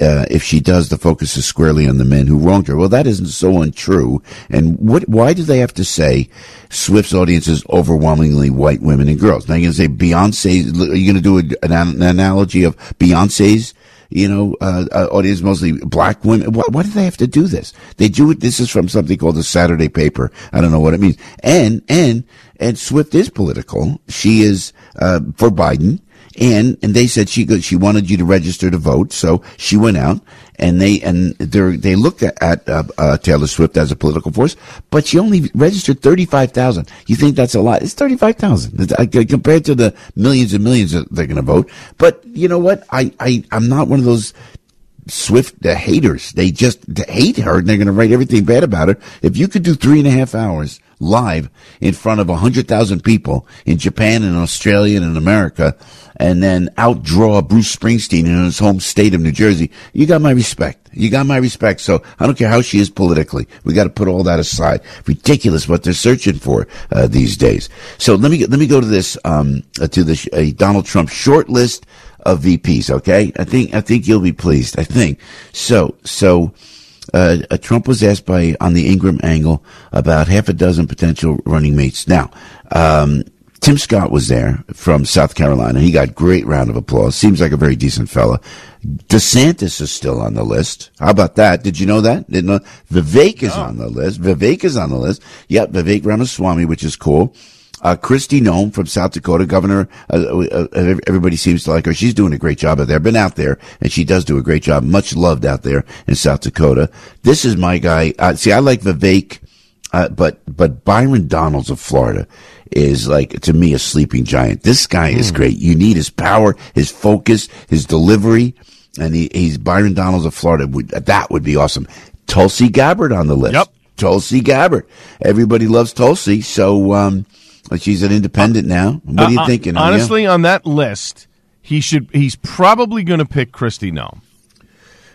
Uh, if she does, the focus is squarely on the men who wronged her. Well, that isn't so untrue. And what? Why do they have to say Swift's audience is overwhelmingly white women and girls? Now you're going to say Beyonce. Are you going to do an, an analogy of Beyonce's you know, uh, uh, audience, mostly black women. Why, why do they have to do this? They do it. This is from something called the Saturday paper. I don't know what it means. And, and, and Swift is political. She is, uh, for Biden. And, and they said she she wanted you to register to vote. So she went out and they, and they they looked at, at uh, uh, Taylor Swift as a political force, but she only registered 35,000. You think that's a lot? It's 35,000 uh, compared to the millions and millions that they're going to vote. But you know what? I, I, I'm not one of those Swift the haters. They just hate her and they're going to write everything bad about her. If you could do three and a half hours live in front of 100,000 people in Japan and Australia and in America and then outdraw Bruce Springsteen in his home state of New Jersey, you got my respect. You got my respect. So I don't care how she is politically. We got to put all that aside. Ridiculous what they're searching for uh, these days. So let me let me go to this um, uh, to the uh, Donald Trump short list of VPs. Okay, I think I think you'll be pleased. I think so. So. Uh, uh, Trump was asked by on the Ingraham Angle about half a dozen potential running mates. Now, um, Tim Scott was there from South Carolina. He got great round of applause. Seems like a very decent fella. DeSantis is still on the list. How about that? Did you know that? Didn't know? Vivek is on the list. Vivek is on the list. Yep, Vivek Ramaswamy, which is cool. Uh, Kristi Noem from South Dakota, governor. Uh, uh, uh everybody seems to like her. She's doing a great job out there. Been out there, and she does do a great job. Much loved out there in South Dakota. This is my guy. Uh, see, I like Vivek, uh, but but Byron Donalds of Florida is like to me a sleeping giant. This guy mm. is great. You need his power, his focus, his delivery, and he, he's Byron Donalds of Florida. That would be awesome. Tulsi Gabbard on the list. Yep. Tulsi Gabbard. Everybody loves Tulsi, so um, she's an independent now. What are you uh, thinking? Honestly, on that list, he should. He's probably going to pick Kristi Noem.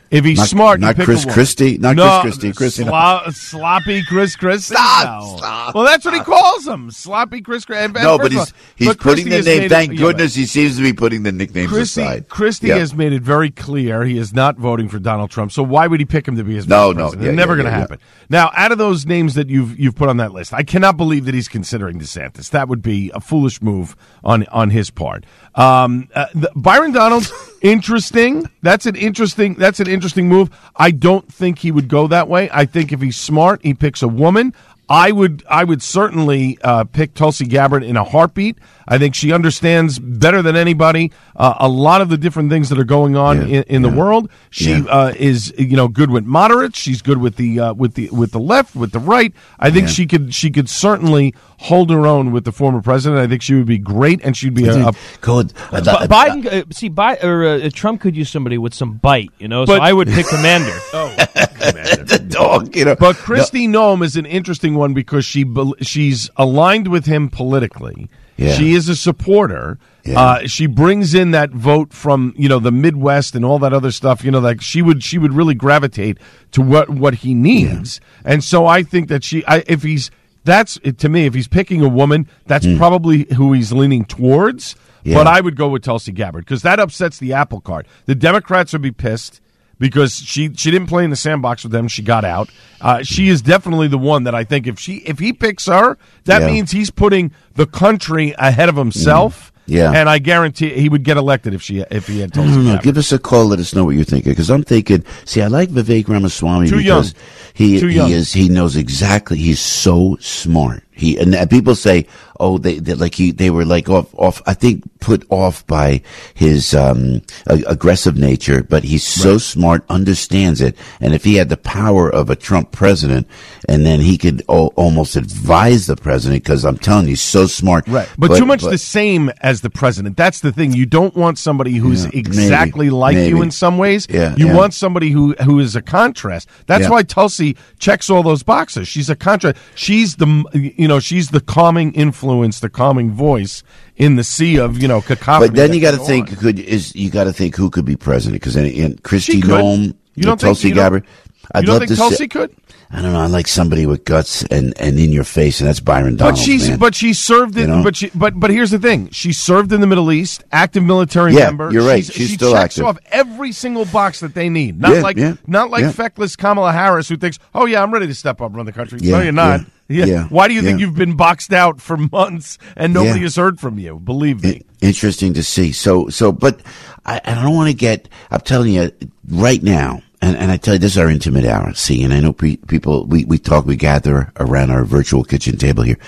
If he's not, smart, not Chris Christie, not no, Chris Christie, Chris slo- sloppy Chris Christie. Stop, no. stop. Well, that's what he calls him, sloppy Chris Christie. No, but he's he's but putting the name. Thank it, goodness he seems to be putting the nicknames Christie, aside. Christie has made it very clear he is not voting for Donald Trump. So why would he pick him to be his no, president? no, yeah, it's never yeah, going to happen. Now, out of those names that you've you've put on that list, I cannot believe that he's considering DeSantis. That would be a foolish move on on his part. Um, uh, the, Byron Donalds, interesting. That's an interesting. That's an interesting move. I don't think he would go that way. I think if he's smart, he picks a woman. I would I would certainly uh, pick Tulsi Gabbard in a heartbeat. I think she understands better than anybody uh, a lot of the different things that are going on Yeah, in, in yeah. the world. She Yeah. uh, is you know good with moderates. She's good with the uh, with the with the left, with the right. I think Yeah. she could she could certainly hold her own with the former president. I think she would be great, and she'd be a, a Good. B- Biden, uh, see, Bi- or uh, Trump could use somebody with some bite, you know. so I would pick Commander. oh. the dog, you know. But Kristi Noem is an interesting one because she bel- she's aligned with him politically. Yeah. She is a supporter. Yeah. Uh, she brings in that vote from you know the Midwest and all that other stuff. You know, like she would she would really gravitate to what what he needs. And so I think that she, I, if he's that's to me, if he's picking a woman, that's probably who he's leaning towards. Yeah. But I would go with Tulsi Gabbard because that upsets the apple cart. The Democrats would be pissed because she she didn't play in the sandbox with them. She got out. Uh, she is definitely the one that I think if she if he picks her, that Yeah. means he's putting the country ahead of himself. Yeah. and I guarantee he would get elected if she if he had don't know. Gabbard. Give us a call. Let us know what you're thinking. Because I'm thinking. See, I like Vivek Ramaswamy Too because young. he Too young. he is he knows exactly. He's so smart. He and people say, oh, they, they like he they were like off off. I think put off by his um a- aggressive nature, but he's so smart, understands it. And if he had the power of a Trump president, and then he could o- almost advise the president, because I'm telling you, he's so smart. Right, but, too much the same as the president. That's the thing. You don't want somebody who's Yeah, exactly maybe, like you in some ways. Yeah, you yeah. want somebody who who is a contrast. That's Yeah. why Tulsi checks all those boxes. She's a contrast. She's the you know she's the calming influence, the calming voice in the sea of you know cacophony. But then you got to think on. could is you got to think who could be president because and, and Kristi. Noem, You don't think- Tulsi you don't- Gabbard. I'd you don't love think to Tulsi say, could? I don't know. I like somebody with guts and, and in your face, and that's Byron Donald. But she's man. but she served in You know? but she but but here's the thing she served in the Middle East active military Yeah, member you're right. She's she still checks active. off every single box that they need not Yeah, like yeah, not like feckless Kamala Harris who thinks oh yeah I'm ready to step up and run the country no you're not yeah, why do you think you've been boxed out for months and nobody has heard from you believe me interesting to see. So, so, but I, I don't want to get. I'm telling you right now, and, and I tell you, this is our intimate hour. See, and I know pe- people. We we talk. We gather around our virtual kitchen table here.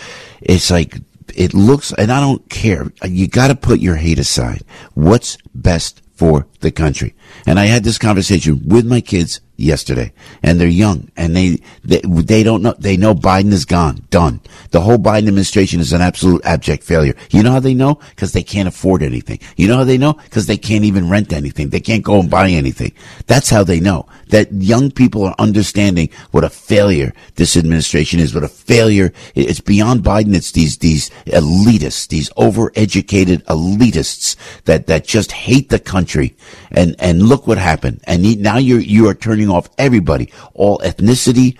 It's like it looks, and I don't care. You got to put your hate aside. What's best for the country? And I had this conversation with my kids yesterday, and they're young, and they they, they don't know. They know Biden is gone, done. The whole Biden administration is an absolute abject failure. You know how they know? Because they can't afford anything. You know how they know? Because they can't even rent anything. They can't go and buy anything. That's how they know that young people are understanding what a failure this administration is. What a failure! It's beyond Biden. It's these these elitists, these overeducated elitists that that just hate the country. And and look what happened. And he- now you're you are turning off everybody, all ethnicity,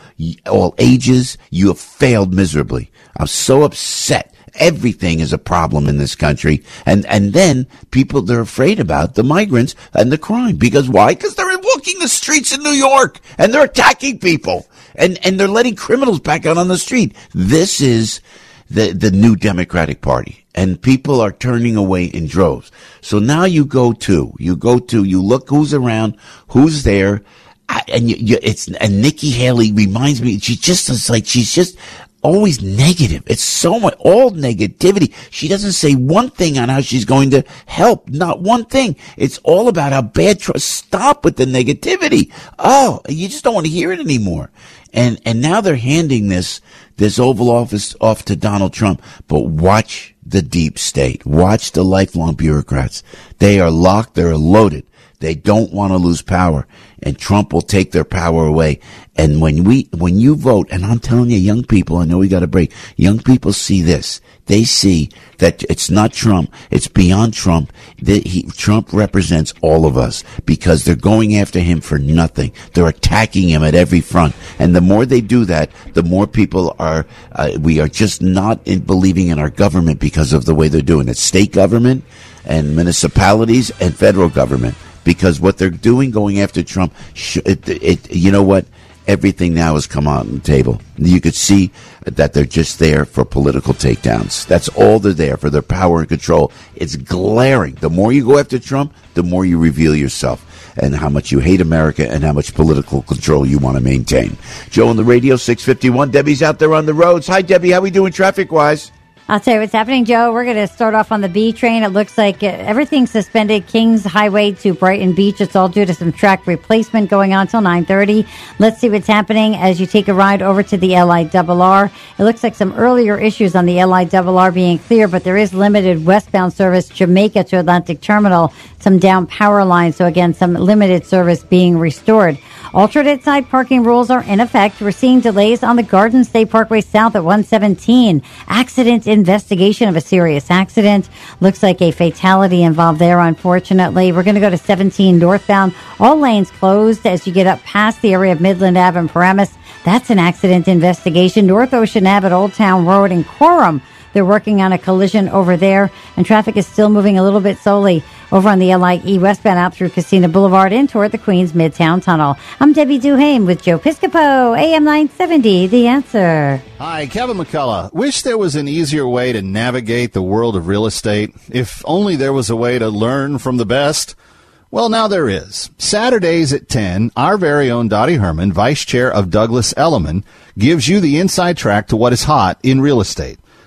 all ages. You have failed miserably. I'm so upset. Everything is a problem in this country. And, and then people, they're afraid about the migrants and the crime. Because why? Because they're walking the streets in New York and they're attacking people and, and they're letting criminals back out on the street. This is the, the new Democratic Party and people are turning away in droves. So now you go to, you go to, you look who's around, who's there. I, and you, you, it's, and Nikki Haley reminds me, she just is like, she's just, always negative. It's so much, all negativity. She doesn't say one thing on how she's going to help. Not one thing. It's all about how bad, tr- stop with the negativity. Oh, you just don't want to hear it anymore. And, and now they're handing this, this Oval Office off to Donald Trump. But watch the deep state. Watch the lifelong bureaucrats. They are locked. They're loaded. They don't want to lose power and Trump will take their power away. And when we, when you vote, and I'm telling you, young people, I know we got to break. Young people see this. They see that it's not Trump. It's beyond Trump. That he, Trump represents all of us because they're going after him for nothing. They're attacking him at every front. And the more they do that, the more people are, uh, we are just not in believing in our government because of the way they're doing it. State government and municipalities and federal government because what they're doing going after Trump, it, it, you know what? Everything now has come out on the table. You could see that they're just there for political takedowns. That's all they're there for their power and control. It's glaring. The more you go after Trump, the more you reveal yourself and how much you hate America and how much political control you want to maintain. Joe on the radio, 651. Debbie's out there on the roads. Hi, Debbie. How we doing traffic wise? I'll tell you what's happening, Joe. We're going to start off on the B train. It looks like uh, everything's suspended. Kings Highway to Brighton Beach. It's all due to some track replacement going on till 9:30. Let's see what's happening as you take a ride over to the LIRR. It looks like some earlier issues on the LIRR being clear, but there is limited westbound service Jamaica to Atlantic Terminal. Some down power lines, so again, some limited service being restored. Alternate side parking rules are in effect. We're seeing delays on the Garden State Parkway South at 117. Accident investigation of a serious accident. Looks like a fatality involved there, unfortunately. We're going to go to 17 northbound. All lanes closed as you get up past the area of Midland Ave and Paramus. That's an accident investigation. North Ocean Ave at Old Town Road in Coram. They're working on a collision over there, and traffic is still moving a little bit slowly over on the LIE westbound out through Casino Boulevard in toward the Queens Midtown Tunnel. I'm Debbie Duhame with Joe Piscopo, AM 970, The Answer. Hi, Kevin McCullough. Wish there was an easier way to navigate the world of real estate. If only there was a way to learn from the best. Well, now there is. Saturdays at 10, our very own Dottie Herman, Vice Chair of Douglas Elliman, gives you the inside track to what is hot in real estate.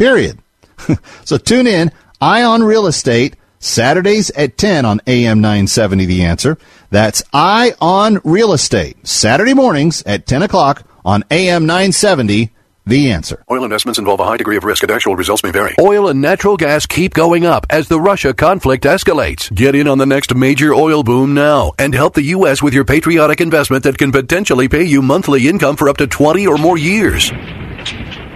Period. so tune in, Eye on Real Estate, Saturdays at 10 on AM 970 The Answer. That's Eye on Real Estate, Saturday mornings at 10 o'clock, on AM 970, The Answer. Oil investments involve a high degree of risk and actual results may vary. Oil and natural gas keep going up as the Russia conflict escalates. Get in on the next major oil boom now and help the U.S. with your patriotic investment that can potentially pay you monthly income for up to 20 or more years.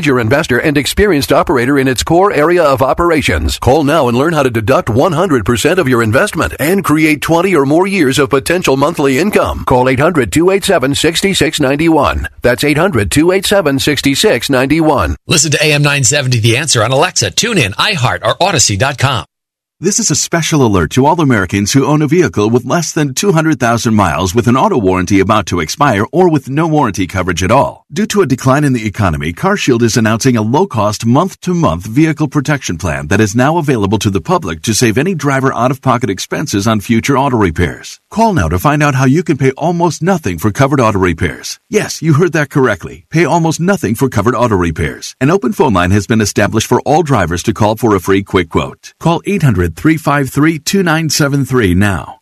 major investor and experienced operator in its core area of operations. Call now and learn how to deduct 100% of your investment and create 20 or more years of potential monthly income. Call 800-287-6691. That's 800-287-6691. Listen to AM 970 The Answer on Alexa, TuneIn, iHeart, or Audacy.com. This is a special alert to all Americans who own a vehicle with less than 200,000 miles with an auto warranty about to expire or with no warranty coverage at all. Due to a decline in the economy, CarShield is announcing a low-cost month-to-month vehicle protection plan that is now available to the public to save any driver out-of-pocket expenses on future auto repairs. Call now to find out how you can pay almost nothing for covered auto repairs. Yes, you heard that correctly. Pay almost nothing for covered auto repairs. An open phone line has been established for all drivers to call for a free quick quote. Call 800 353 2973 now.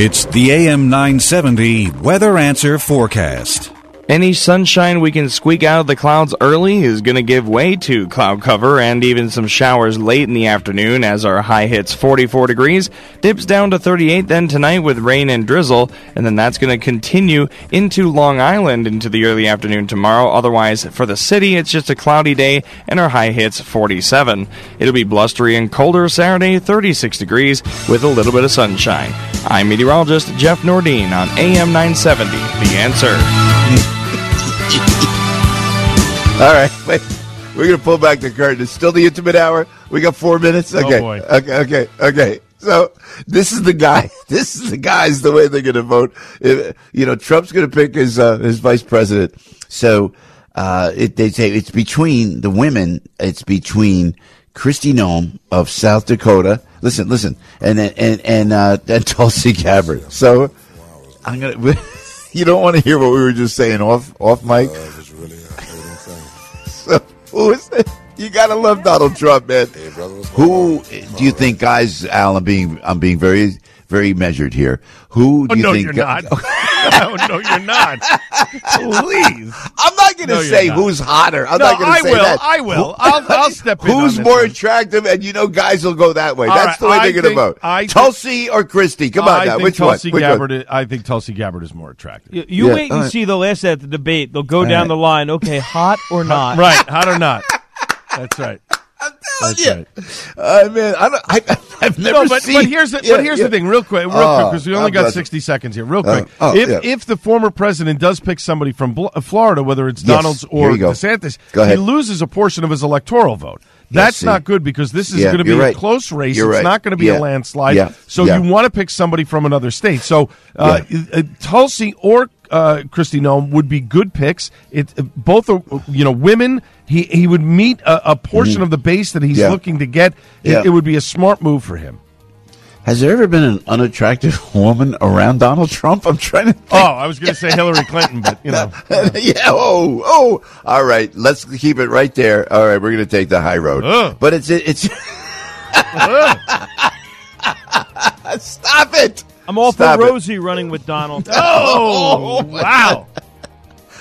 It's the AM 970 Weather Answer Forecast. Any sunshine we can squeak out of the clouds early is going to give way to cloud cover and even some showers late in the afternoon as our high hits 44 degrees, dips down to 38 then tonight with rain and drizzle, and then that's going to continue into Long Island into the early afternoon tomorrow. Otherwise, for the city, it's just a cloudy day and our high hits 47. It'll be blustery and colder Saturday, 36 degrees with a little bit of sunshine. I'm meteorologist Jeff Nordine on AM 970, The Answer. All right, wait. We're gonna pull back the curtain. It's still the intimate hour. We got four minutes. Oh, Okay, boy. okay, okay, okay. So this is the guy. This is the guys. The way they're gonna vote. If- you know, Trump's gonna pick his uh, his vice president. So uh, it, they say it's between the women. It's between Kristi Noem of South Dakota. Listen, listen, and and and uh, and Tulsi Gabbard. So I'm gonna. You don't want to hear what we were just saying off off mic. Who is it? You gotta love Donald Trump, man. Who do you think, guys? Alan, being I'm being very very measured here. Who Oh, do you no, think? you're not. no, no, you're not. Please. I'm not going to No, say who's hotter. I'm No, not going I to say will. that. I will. I'll- I'll step in on Who's this more one. attractive? And you know, guys will go that way. All That's right, the way I they're going to vote. I think- Tulsi or Kristi? Come on I now. Which Tulsi one? Which Gabbard one? Is, I think Tulsi Gabbard is more attractive. You, you Yeah, wait and all right. see. They'll ask that at the debate. They'll go All down right. the line. Okay, hot or not? Right, hot or not. That's right. That's Yeah. right. Uh, man, I don't, I, I've never no, but, seen. but here's the, Yeah, but here's yeah. the thing, real quick, real Oh, quick, because we only God got bless him. 60 seconds here, real Uh, quick. oh, if yeah. if the former president does pick somebody from Bl- Florida, whether it's Yes, Donald's or go. DeSantis, Go he loses a portion of his electoral vote. That's not good because this is Yeah, going to be you're a close race. You're it's right. not going to be Yeah. a landslide. Yeah. So you want to pick somebody from another state. So uh, uh, Tulsi or uh, Kristi Noem would be good picks. It uh, both are you know women. He he would meet a, a portion Mhm. of the base that he's Yeah. looking to get. It, Yeah. it would be a smart move for him. Has there ever been an unattractive woman around Donald Trump? I'm trying to. Oh, I was going to say Hillary Clinton, but you know. yeah. Oh. Oh. All right. Let's keep it right there. All right. We're going to take the high road. Ugh. But it's it's. Stop it. I'm all Stop for it. Rosie running with Donald. Oh, wow.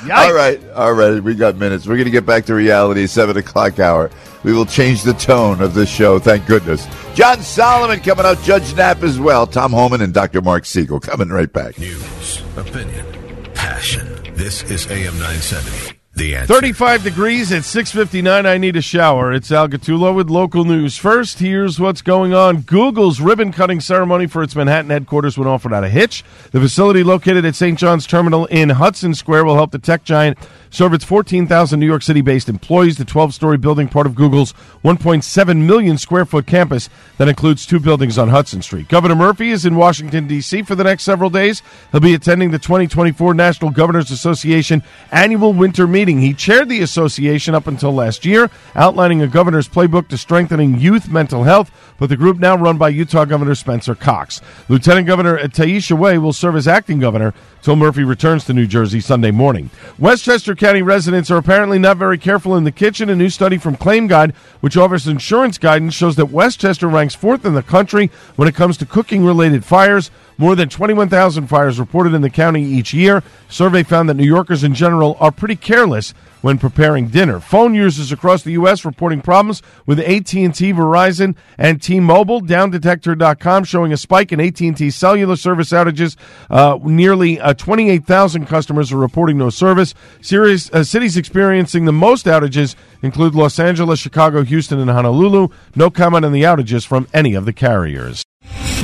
All right, all right. We got minutes. We're going to get back to reality. Seven o'clock hour. We will change the tone of this show. Thank goodness. John Solomon coming out. Judge Knapp as well. Tom Homan and Dr. Mark Siegel coming right back. News, opinion, passion. This is AM 970. The answer. 35 degrees at 6:59. I need a shower. It's Al Gattullo with local news. First, here's what's going on. Google's ribbon-cutting ceremony for its Manhattan headquarters went off without a hitch. The facility located at St. John's Terminal in Hudson Square will help the tech giant serve its 14,000 New York City-based employees. The 12-story building, part of Google's 1.7 million square foot campus that includes two buildings on Hudson Street. Governor Murphy is in Washington D.C. for the next several days. He'll be attending the 2024 National Governors Association annual winter meeting. He chaired the association up until last year, outlining a governor's playbook to strengthening youth mental health. But the group now run by Utah Governor Spencer Cox. Lieutenant Governor Tahesha Way will serve as acting governor till Murphy returns to New Jersey Sunday morning. Westchester County residents are apparently not very careful in the kitchen. A new study from Claim Guide, which offers insurance guidance, shows that Westchester ranks fourth in the country when it comes to cooking related fires. More than 21,000 fires reported in the county each year. Survey found that New Yorkers in general are pretty careless when preparing dinner. Phone users across the U.S. reporting problems with AT&T, Verizon, and T-Mobile. DownDetector.com showing a spike in AT&T cellular service outages. Uh, nearly uh, 28,000 customers are reporting no service. Serious, uh, cities experiencing the most outages include Los Angeles, Chicago, Houston, and Honolulu. No comment on the outages from any of the carriers.